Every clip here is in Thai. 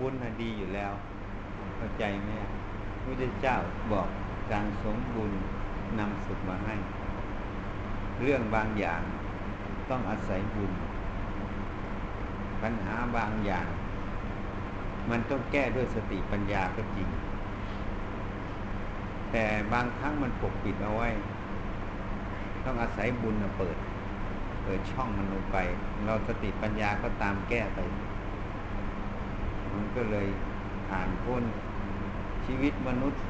บุญดีอยู่แล้ว เข้าใจไหมพระเจ้าบอกการสมบุญนำสุขมาให้ เรื่องบางอย่างต้องอาศัยบุญ ปัญหาบางอย่าง มันต้องแก้ด้วยสติปัญญาก็จริง แต่บางครั้งมันปกปิดเอาไว้ ต้องอาศัยบุญเปิด เปิดช่องมันลงไป เราสติปัญญาก็ตามแก้ไป มันก็เลยอ่านพ้นชีวิตมนุษย์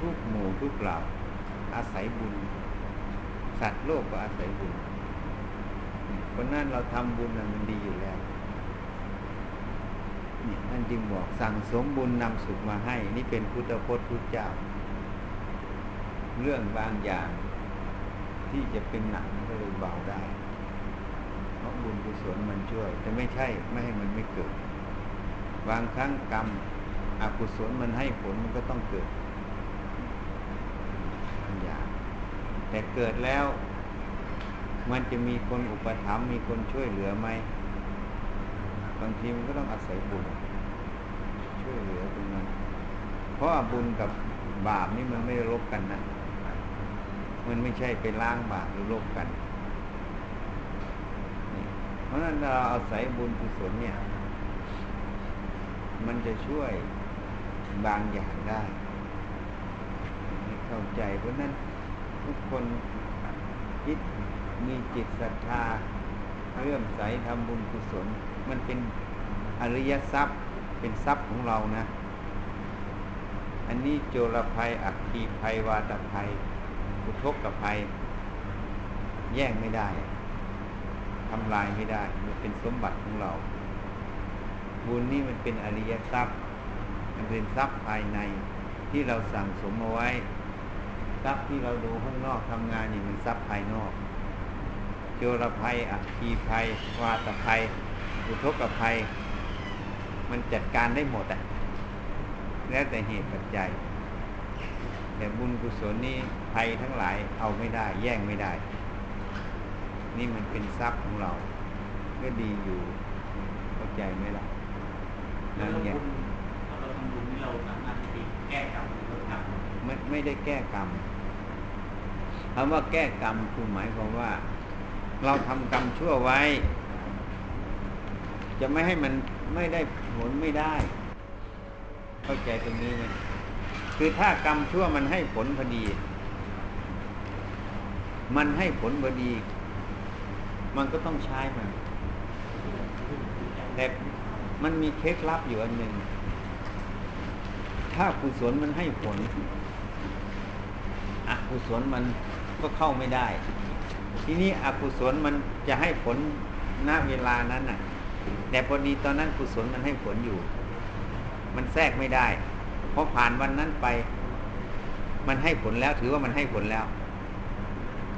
ทุกหมู่ทุกเหล่าอาศัยบุญ สัตว์โลกก็อาศัยบุญเพราะนั้นเราทำบุญมันดีอยู่แล้วนี่ท่านจึงบอกสั่งสมบุญนำสุขมาให้ นี่เป็นพุทธพจน์พุทธเจ้า เรื่องบางอย่างที่จะเป็นหนักก็เลยเบาได้ เพราะบุญกุศลมันช่วย แต่ไม่ใช่ไม่ให้มันไม่เกิด บางครั้งกรรมอกุศลมันให้ผลมันก็ต้องเกิดบางอย่างแต่เกิดแล้ว มันจะมีคนอุปถัมภ์มีคนช่วยเหลือไหมบางทีมันก็ต้องอาศัยบุญช่วยเหลือตรงนั้น เพราะบุญกับบาปนี่มันไม่ลบกันนะมันไม่ใช่ไปล้างบาปหรือลบกัน เพราะนั้นเราอาศัยบุญกุศลเนี่ย มันจะช่วยบางอย่างได้ให้เข้าใจเพราะนั้นทุกคนคิดมีจิตศรัทธาเรื่อมใสทำบุญกุศล มันเป็นอริยทรัพย์เป็นทรัพย์ของเรานะ อันนี้โจรภัย อักคีภัย วาตภัยอุทกภัย แย่งไม่ได้ทำลายไม่ได้ มันเป็นสมบัติของเรา บุญนี่มันเป็นอริยทรัพย์ มันเป็นทรัพย์ภายในที่เราสั่งสมเอาไว้ ทรัพย์ที่เราดูข้างนอกทำงานนี่มันทรัพย์ภายนอกโจรภัยอักคีภัย วาตภัย อุทกภัย มันจัดการได้หมดอะ แล้วแต่เหตุปัจจัย แต่บุญกุศลนี่ภัยทั้งหลายเอาไม่ได้ แย่งไม่ได้ นี่มันเป็นทรัพย์ของเรา ก็ดีอยู่ เข้าใจไหมล่ะ นั่นไงเราทำบุญนี่เราสามารถที่แก้กรรมลดกรรมไม่ไม่ได้แก้กรรมคำว่าแก้กรรมคือหมายความว่า เราทำกรรมชั่วไว้ จะไม่ให้มันไม่ได้ผลไม่ได้ เข้าใจตรงนี้ไหมคือถ้ากรรมชั่วมันให้ผลพอดี มันให้ผลพอดี มันก็ต้องใช้มันแต่ มันมีเคล็ดลับอยู่อันหนึ่ง ถ้ากุศลมันให้ผลอกุศลมันก็เข้าไม่ได้ ทีนี้อกุศลมันจะให้ผลณเวลานั้นน่ะ แต่พอดีตอนนั้นกุศลมันให้ผลอยู่ มันแทรกไม่ได้ เพราะผ่านวันนั้นไป มันให้ผลแล้วถือว่ามันให้ผลแล้ว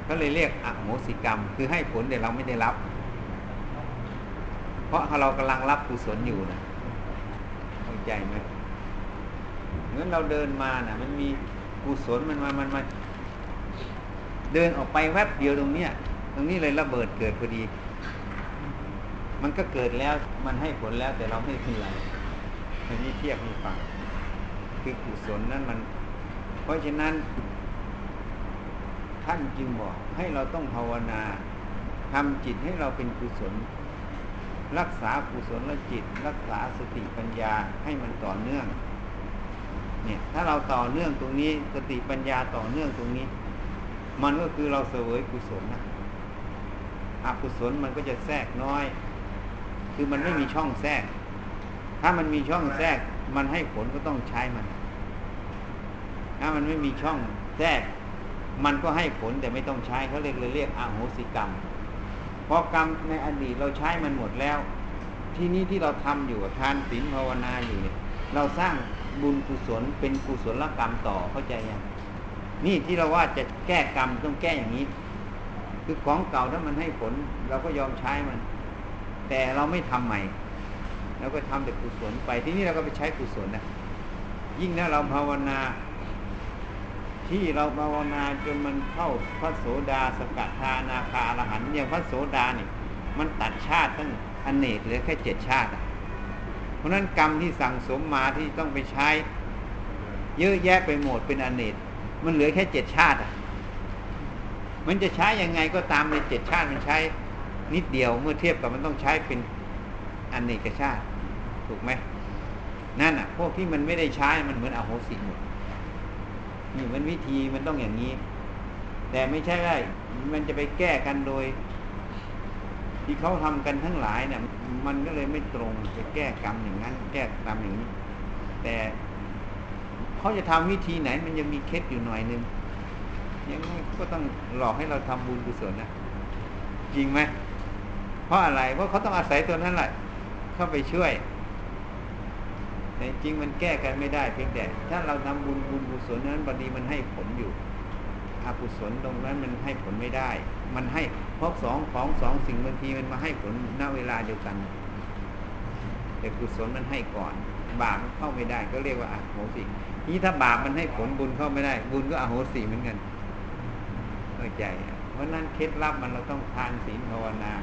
ก็เลยเรียกอโหสิกรรม คือให้ผลแต่เราไม่ได้รับ เพราะเรากำลังรับกุศลอยู่นะเข้าใจไหมเหมือนเราเดินมานะ่ะ มันมีกุศลมันมามันมาเดินออกไปแวบเดียวตรงเนี้ย ตรงนี้เลยระเบิดเกิดพอดี มันก็เกิดแล้วมันให้ผลแล้วแต่เราไม่เป็นไรอันนี้เทียบให้ฟังคือกุศลนั้นมัน เพราะฉะนั้น ท่านจึงบอกให้เราต้องภาวนาทำจิตให้เราเป็นกุศล รักษากุศลจิต รักษาสติปัญญาให้มันต่อเนื่อง เนี่ยถ้าเราต่อเนื่องตรงนี้ สติปัญญาต่อเนื่องตรงนี้ มันก็คือเราเสวยกุศลนะอกุศลมันก็จะแทรกน้อย คือมันไม่มีช่องแทรก ถ้ามันมีช่องแทรก มันให้ผลก็ต้องใช้มัน ถ้ามันไม่มีช่องแทรก มันก็ให้ผลแต่ไม่ต้องใช้เขาเรียกเลยเรียกอาโหสิกรรม พราะกรรมในอดีตเราใช้มันหมดแล้ว ที่นี้ที่เราทำอยู่ทานศีลภาวนาอยู่เนี่ยเราสร้างบุญกุศลเป็นกุศลกรรมต่อเข้าใจยังนี่ที่เราว่าจะแก้กรรมต้องแก้อย่างนี้ คือของเก่าถ้ามันให้ผล เราก็ยอมใช้มัน แต่เราไม่ทำใหม่เราก็ทำแต่กุศลไปที่นี่เราก็ไปใช้กุศลนะยิ่งถ้าเราภาวนา ที่เราภาวนาจนมันเข้าพระโสดาสกัดทานาคาอรหันต์อย่างพระโสดาเนี่ยมันตัดชาติตั้งอนเนกเหลือแค่เจ็ดชาติ เพราะนั้นกรรมที่สั่งสมมาที่ต้องไปใช้ เยอะแยะไปหมดเป็นอเนกมันเหลือแค่เจ็ดชาติอะมันจะใช้ยังไงก็ตามในเจ็ดชาติมันใช้นิดเดียวเมื่อเทียบกับมันต้องใช้เป็นอเนกชาติ ถูกไหมนั่นอะ พวกที่มันไม่ได้ใช้มันเหมือนอโหสิหมด นี่มันวิธีมันต้องอย่างนี้ แต่ไม่ใช่ว่ามันจะไปแก้กันโดย ที่เขาทำกันทั้งหลายเนี่ยมันก็เลยไม่ตรงจะแก้กรรมอย่างนั้น แก้กรรมอย่างนี้ แต่เขาจะทำวิธีไหน มันยังมีเคล็ดอยู่หน่อยนึงยังก็ต้องหลอกให้เราทำบุญกุศลนะจริงไหมเพราะอะไรเพราะเขาต้องอาศัยตัวนั้นแหละเข้าไปช่วย แต่จริงมันแก้กันไม่ได้เพียงแต่ ถ้าเราทำบุญบุญกุศลนั้นบางทีมันให้ผลอยู่อกุศลตรงนั้นมันให้ผลไม่ได้ มันให้เพราะสองของสองสิ่งบางทีมันมาให้ผลณเวลาเดียวกัน แต่กุศลมันให้ก่อน บาปมันเข้าไม่ได้ก็เรียกว่าอโหสินี่ถ้าบาปมันให้ผลบุญเข้าไม่ได้ บุญก็อโหสิเหมือนกันเข้าใจ เพราะนั้นเคล็ดลับมันเราต้องทานศีลภาวนา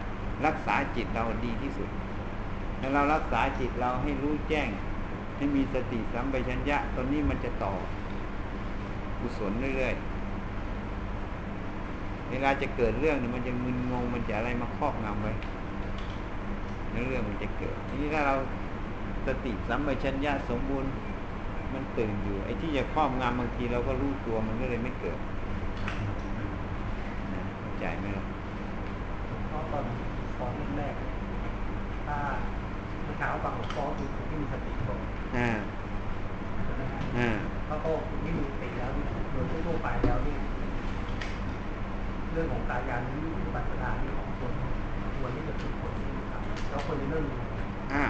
รักษาจิตเราดีที่สุดถ้าเรารักษาจิตเราให้รู้แจ้ง ให้มีสติสัมปชัญญะตอนนี้มันจะต่อกุศลเรื่อยๆ เวลาจะเกิดเรื่องเนี่ยมันจะมึนงงมันจะอะไรมาครอบงำไว้เรื่องมันจะเกิด ทีนี้ถ้าเราสติสัมปชัญญะสมบูรณ์มันตื่นอยู่ ไอ้ที่จะครอบงำบางทีเราก็รู้ตัวมันก็เลยไม่เกิดเข้าใจไหมล่ะเพราะตอนสอนแรกถ้าเมื่อเช้าฟังหลวงพ่อคือคนที่มีสติก่อน อ่าอ่าเขาก็ไม่มีสติแล้วโดยทั่วไปแล้วนี่เรื่องของการยานนี้ปัสนานี่ของคนควรที่จะฝึกฝนครับแล้วคนจะเริ่มอ่า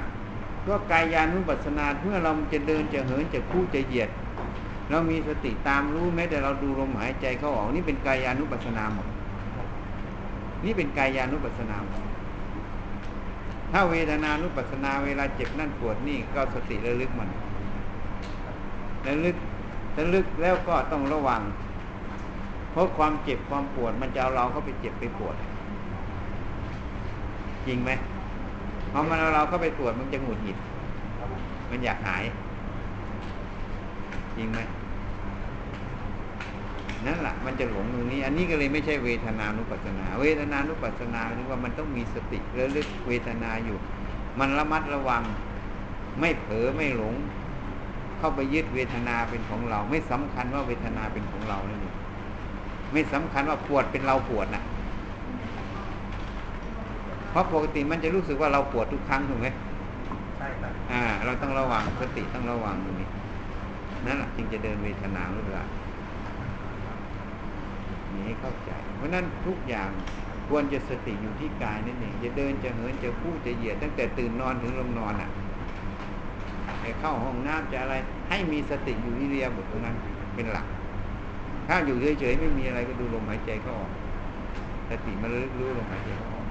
ก็กายานุปัสสนาเมื่อเราจะเดินจะเหินจะคู่จะเหยียด เรามีสติตามรู้แม้แต่เราดูลมหายใจเข้าออกนี่เป็นกายานุปัสสนาหมดนี่เป็นกายานุปัสสนาหมด ถ้าเวทนานุปัสสนาเวลาเจ็บนั่นปวดนี่ก็สติระลึกมันระลึกระลึกแล้วก็ต้องระวัง เพราะความเจ็บความปวดมันจะเอาเราเข้าไปเจ็บไปปวด จริงไหมพอมันเอาเราเข้าไปตรวจมันจะหงุดหงิด มันอยากหาย จริงไหม นั่นแหละมันจะหลงตรงนี้ อันนี้ก็เลยไม่ใช่เวทนานุปัสสนา เวทนานุปัสสนาคือว่ามันต้องมีสติระลึกเวทนาอยู่ มันระมัดระวัง ไม่เผลอไม่หลง เข้าไปยึดเวทนาเป็นของเรา ไม่สำคัญว่าเวทนาเป็นของเรานั่นเองไม่สำคัญว่าปวดเป็นเราปวดนะเพราะปกติมันจะรู้สึกว่าเราปวดทุกครั้งถูกไหมใช่ครับอ่า เราต้องระวังสติต้องระวังตรงนี้นั่นแหละจึงจะเดินเวทนาหรือเปล่านี่ให้ เข้าใจ เพราะนั้นทุกอย่างควรจะสติอยู่ที่กายนั่นเองจะเดินจะเหินจะพูดจะเหยียดตั้งแต่ตื่นนอนถึงลงนอนอะไปเข้าห้องน้ำจะอะไร ให้มีสติอยู่ที่เรียบทตรงนั้นเป็นหลัก ถ้าอยู่เฉยๆไม่มีอะไรก็ดูลมหายใจเข้าออกสติมันรู้รู้ลมหายใจเข้าออก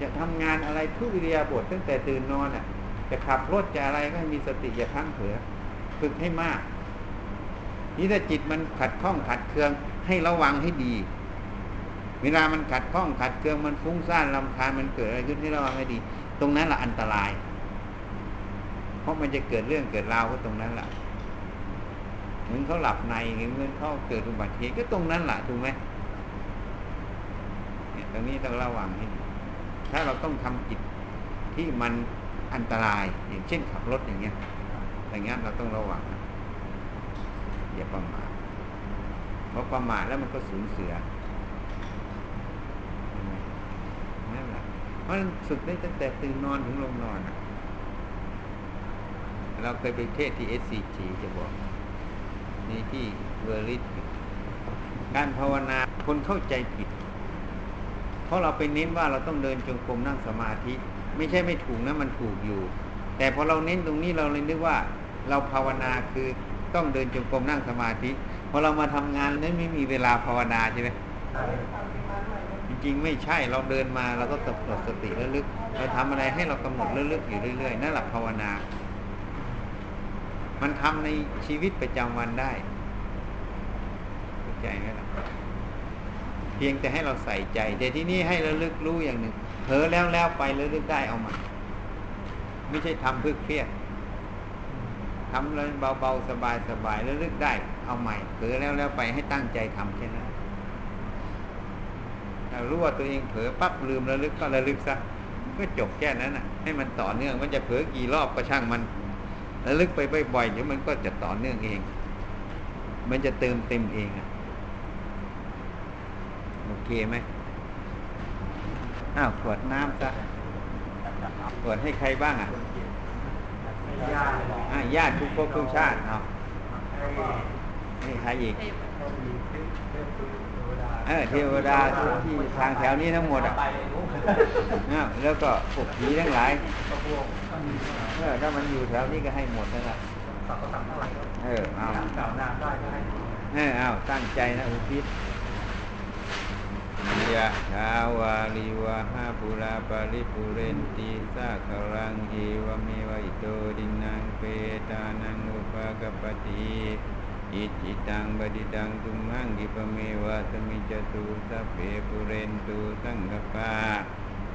จะทำงานอะไรทุกอิริยบถตั้งแต่ตื่นนอนอะ จะขับรถจะอะไรก็ให้มีสติอย่าพังเผลอฝึกให้มากนี่ถ้าจิตมันขัดข้องขัดเคือง ให้ระวังให้ดี เวลามันขัดข้องขัดเคืองมันฟุ้งซ่านลำคาญมันเกิดอะไรขึ้นให้ระวังให้ดี ตรงนั้นแหละอันตราย เพราะมันจะเกิดเรื่องเกิดราวก็ตรงนั้นแหละเหมือนเขาหลับในหรือเหมือนเขาเกิดอุบัติเหตุก็ตรงนั้นแหละถูกไหมเนี่ยตรงนี้ต้องระวังให้ดีถ้าเราต้องทำจิตที่มันอันตรายอย่างเช่นขับรถอย่างเงี้ยอย่างเงั้นเราต้องระวังอย่าประมาท พราะประมาทแล้วมันก็สูญเสียเห็นไหมนั่นแหละเพราะฉะนั้นฝึกได้ตั้งแต่ตื่นนอนถึงลงนอน เราเคยไปเทศน์ที่ SCG จะบอกนี่ที่เวอร์ลิสการภาวนาคนเข้าใจผิด เพราะเราไปเน้นว่าเราต้องเดินจงกรมนั่งสมาธิ ไม่ใช่ไม่ถูกนะมันถูกอยู่ แต่พอเราเน้นตรงนี้เราเลยนึกว่า เราภาวนาคือต้องเดินจงกรมนั่งสมาธิ พอเรามาทำงานนั้นไม่มีเวลาภาวนาใช่ไหมจริงๆ ไม่ใช่เราเดินมาเราก็กำหนดสติระลึกเราทำอะไรให้เรากำหนดระลึกอยู่เรื่อยๆนั่นแหละภาวนา มันทำในชีวิตประจำวันได้เข้าใจไหมล่ะเพียงแต่ให้เราใส่ใจ แต่ที่นี่ให้ระลึกรู้อย่างหนึ่งเผลอแล้วแล้วไประลึกได้เอามา ไม่ใช่ทำเพื่อเครียด ทำแล้วเบาๆสบายๆแล้วลึกได้ เอาใหม่เผลอแล้วแล้วไปให้ตั้งใจทำแค่นั้นถ้ารู้ว่าตัวเองเผลอปั๊บลืมระลึกก็ระลึกซะก็จบแค่นั้นน่ะ ให้มันต่อเนื่องมันจะเผลอกี่รอบก็ช่างมันระลึกไปบ่อยๆเดี๋ยวมันก็จะต่อเนื่องเอง มันจะเติมเต็มเองอะโอเคไหมอ้าวขวดน้ำซะขวดให้ใครบ้างอะ ญาติอะญาติทุกภพทุกชาติเอาให้นี่ใครอีกให้มีเทพเทพเทวดาเออเทวดาที่ทางแถวนี้ทั้งหมดอะไปนู้นอ้าวแล้วก็พวกผีทั้งหลายก็พวกท่านเออถ้ามันอยู่แถวนี้ก็ให้หมดนั่นแหละสัพพะสัมอะไรก็เออเอากล่าวนามได้ก็ให้เออเอาตั้งใจนะอุทิศ ยะถาวาริวะหาปูราปะริปูเรนติสาคะรังเอวะเมวะอิโต ทินนังเปตานังอุปะกัปปะติอิจฉิตัง ปัตถิตังตุมหัง ขิปปะเมวะ สะมิชฌะตุสัพเพปูเรนตุสังกัปปา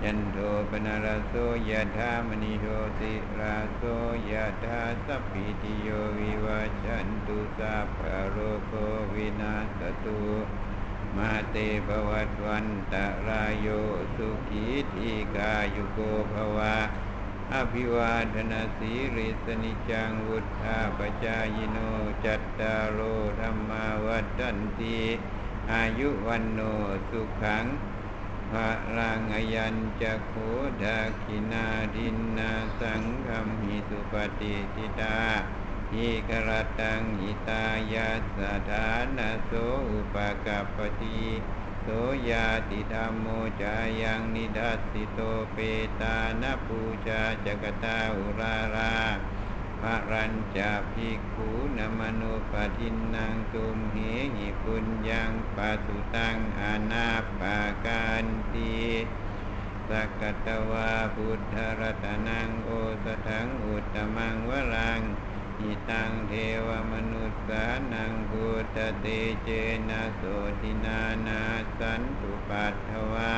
จันโทปัณณะระโสยะถา มะณิโชติระโสยะถาสัพพีติโยวิวัชชันตุสัพพะโรโควินาศตุ มาเตภวัตวันตะรายโยสุขีทีกายุโกภวะอภิวาทนาสีริสนิจังวุธาปจายโนจัตตาโอธรรมาวัฏันติอายุวันโนสุขังพระลังอยัญจะโคดาคินาดินนาสังฆมหิสุปฏิทิตา หิกรตังหิตายาสถานาโสอุปกัปปติโสยาติธรรมโมจายังนิดัสสิโตเปตานะปูชาจกตาอุราราภรัญจะภิกขุนมนุปทินนางตุมเหหิปุญญังปัสุตังอานาปาการตีสักกตวาพุทธรัตนังโอสถังอุตตมังวรัง อิตังเทวมนุษสานังพุทธเตเจนะโสตินานาสันตุปัตถวา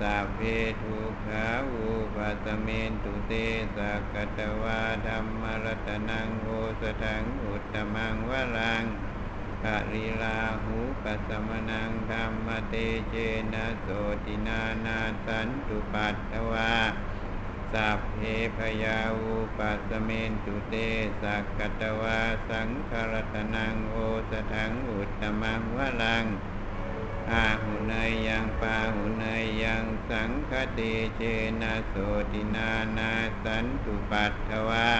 สัพเพทุขาอุปัสเมนตุเตสักตวาธรรมรัตนังโอสถังอุตตมังวรังภริลาหูปัสสมนังธรรมเตเจนะโสตินานาสันตุปัตถวา สัพเพพยาวุปัสสเมนตุเตสักกตวาสังคารตนังโอสถังอุตตมังวลังอาหุเนยยังปาหุเนยยังสังคติเจนะโสตินานาสันตุปัตถวา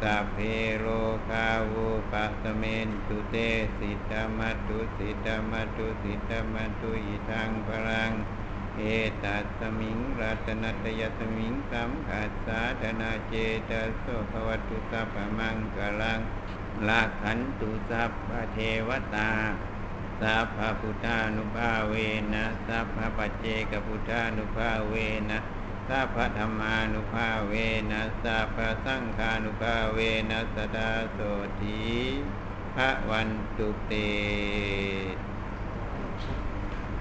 สัพเพโรคาวุปัสสเมนตุเตสิตามัตตุสิตามัตตุสิตามัตตุอิทังพลัง เอตัสมิงรัตนัตยสมิงสัมขัสสาธนาเจตโสภวตุสัพพมังกลังลาขันตุสัพพเทวตาสัพพะพุทธานุภาเวนะสัพพะปัจเจกพุทธานุภาเวนะสัพพะธรรมานุภาเวนะสัพพะสังฆานุภาเวนะสดาโสทีพระวันตุเต